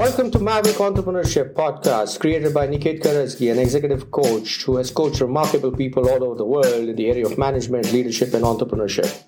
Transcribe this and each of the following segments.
Welcome to Maverick Entrepreneurship Podcast, created by Niket Karajagi, an executive coach who has coached remarkable people all over the world in the area of management, leadership, and entrepreneurship.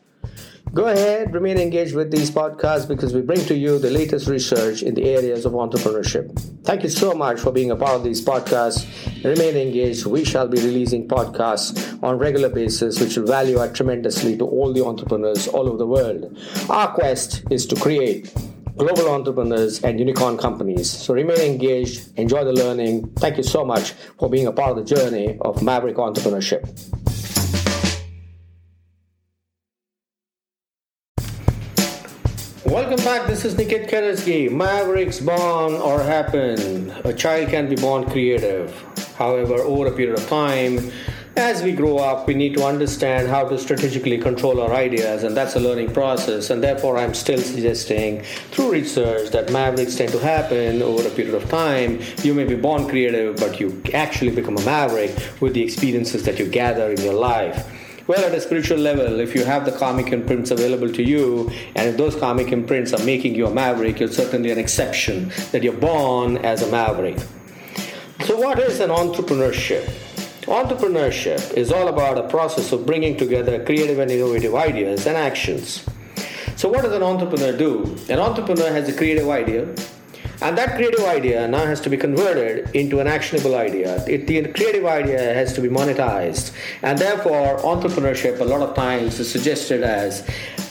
Go ahead, remain engaged with these podcasts because we bring to you the latest research in the areas of entrepreneurship. Thank you so much for being a part of these podcasts. Remain engaged. We shall be releasing podcasts on regular basis, which will value add tremendously to all the entrepreneurs all over the world. Our quest is to create global entrepreneurs and unicorn companies. So remain engaged, enjoy the learning. Thank you so much for being a part of the journey of Maverick Entrepreneurship. Welcome back. This is Niket Karajagi. Mavericks born or happen. A child can be born creative. However, over a period of time, as we grow up, we need to understand how to strategically control our ideas, and that's a learning process. And therefore, I'm still suggesting through research that mavericks tend to happen over a period of time. You may be born creative, but you actually become a maverick with the experiences that you gather in your life. Well, at a spiritual level, if you have the karmic imprints available to you, and if those karmic imprints are making you a maverick, you're certainly an exception that you're born as a maverick. So, what is an entrepreneurship? Entrepreneurship is all about a process of bringing together creative and innovative ideas and actions. So, what does an entrepreneur do? An entrepreneur has a creative idea, and that creative idea now has to be converted into an actionable idea. It, the creative idea has to be monetized. And therefore, entrepreneurship a lot of times is suggested as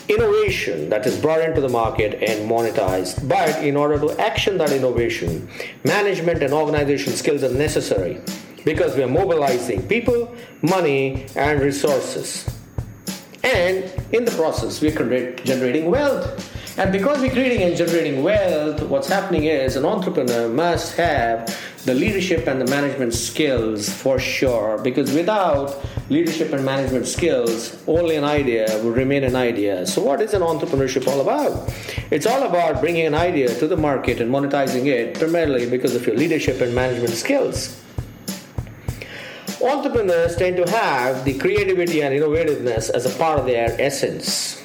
innovation that is brought into the market and monetized. But in order to action that innovation, management and organization skills are necessary because we are mobilizing people, money, and resources. And in the process, we are generating wealth. And because we're creating and generating wealth, what's happening is an entrepreneur must have the leadership and the management skills for sure. Because without leadership and management skills, only an idea will remain an idea. So, what is an entrepreneurship all about? It's all about bringing an idea to the market and monetizing it primarily because of your leadership and management skills. Entrepreneurs tend to have the creativity and innovativeness as a part of their essence.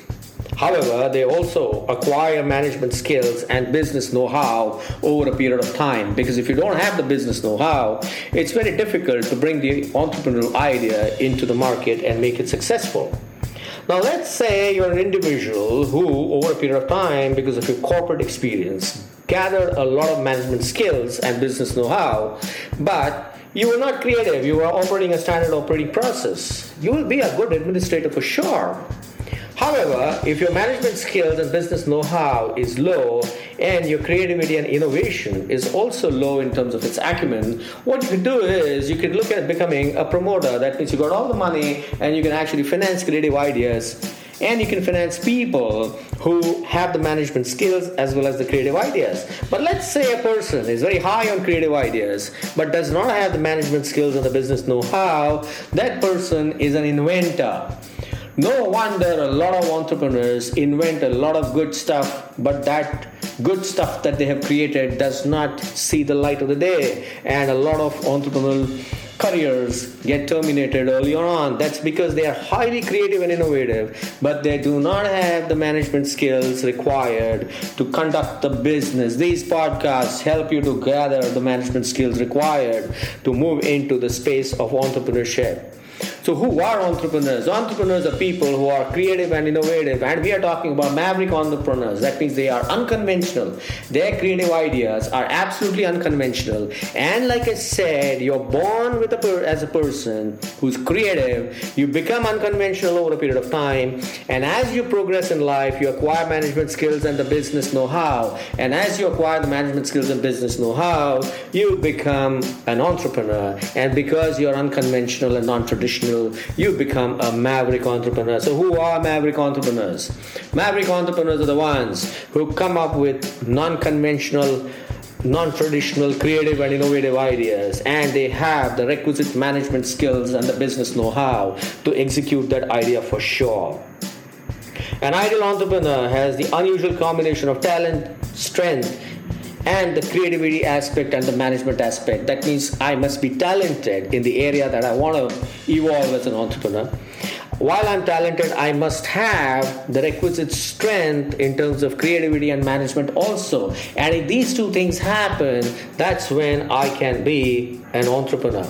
However, they also acquire management skills and business know how over a period of time because if you don't have the business know how, it's very difficult to bring the entrepreneurial idea into the market and make it successful. Now, let's say you're an individual who, over a period of time, because of your corporate experience, gathered a lot of management skills and business know how, but you were not creative, you were operating a standard operating process. You will be a good administrator for sure. However, if your management skills and business know how is low and your creativity and innovation is also low in terms of its acumen, what you can do is you can look at becoming a promoter. That means you got all the money and you can actually finance creative ideas and you can finance people who have the management skills as well as the creative ideas. But let's say a person is very high on creative ideas but does not have the management skills and the business know how, that person is an inventor. No wonder a lot of entrepreneurs invent a lot of good stuff, but that good stuff that they have created does not see the light of the day. And a lot of entrepreneurial careers get terminated earlier on. That's because they are highly creative and innovative, but they do not have the management skills required to conduct the business. These podcasts help you to gather the management skills required to move into the space of entrepreneurship. So, who are entrepreneurs? Entrepreneurs are people who are creative and innovative, and we are talking about maverick entrepreneurs. That means they are unconventional. Their creative ideas are absolutely unconventional. And like I said, you're born with a per- as a person who's creative. You become unconventional over a period of time, and as you progress in life, you acquire management skills and the business know-how. And as you acquire the management skills and business know-how, you become an entrepreneur. And because you're unconventional and you become a maverick entrepreneur. So, who are maverick entrepreneurs? Maverick entrepreneurs are the ones who come up with non conventional non-traditional creative and innovative ideas and they have the requisite management skills and the business know-how to execute that idea for sure an ideal entrepreneur has the unusual combination of talent strength and the creativity aspect and the management aspect. That means I must be talented in the area that I want to evolve as an entrepreneur. while I'm talented, I must have the requisite strength in terms of creativity and management also. And if these two things happen, that's when I can be an entrepreneur.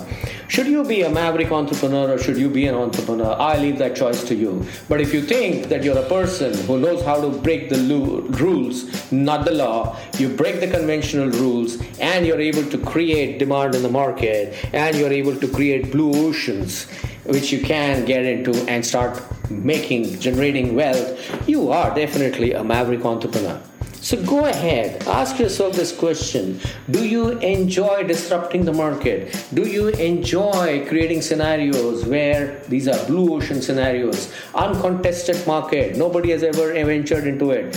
Should you be a maverick entrepreneur or should you be an entrepreneur? I leave that choice to you. But if you think that you're a person who knows how to break the lo- rules, not the law, you break the conventional rules and you're able to create demand in the market and you're able to create blue oceans which you can get into and start making, generating wealth, you are definitely a maverick entrepreneur. So go ahead, ask yourself this question Do you enjoy disrupting the market? Do you enjoy creating scenarios where these are blue ocean scenarios, uncontested market, nobody has ever ventured into it?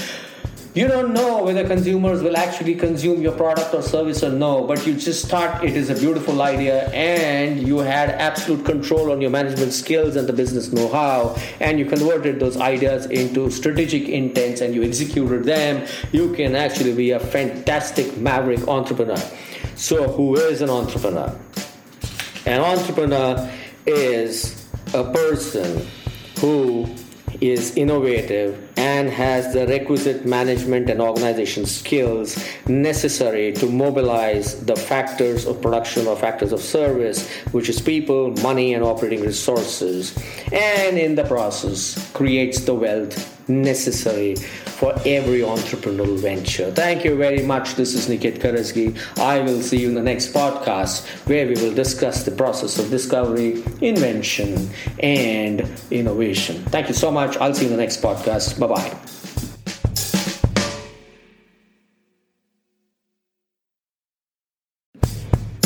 You don't know whether consumers will actually consume your product or service or no but you just thought it is a beautiful idea and you had absolute control on your management skills and the business know-how and you converted those ideas into strategic intents and you executed them. You can actually be a fantastic maverick entrepreneur. So who is an entrepreneur? An entrepreneur is a person who is innovative and has the requisite management and organization skills necessary to mobilize the factors of production or factors of service, which is people, money, and operating resources, and in the process creates the wealth necessary for every entrepreneurial venture. Thank you very much. This is Niket Karajagi. I will see you in the next podcast where we will discuss the process of discovery, invention, and innovation. Thank you so much. I'll see you in the next podcast. Bye bye.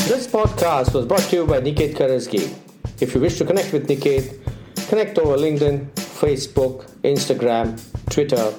This podcast was brought to you by Niket Karajagi. If you wish to connect with Niket, connect over LinkedIn, Facebook, Instagram, Twitter,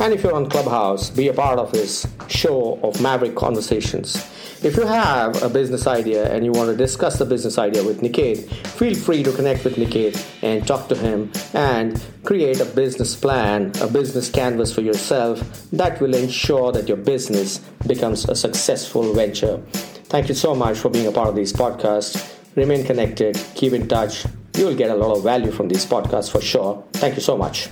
and if you're on Clubhouse, be a part of his show of Maverick Conversations. If you have a business idea and you want to discuss the business idea with Niket, feel free to connect with Niket and talk to him and create a business plan, a business canvas for yourself that will ensure that your business becomes a successful venture. Thank you so much for being a part of these podcasts. Remain connected, keep in touch. You will get a lot of value from these podcasts for sure. Thank you so much.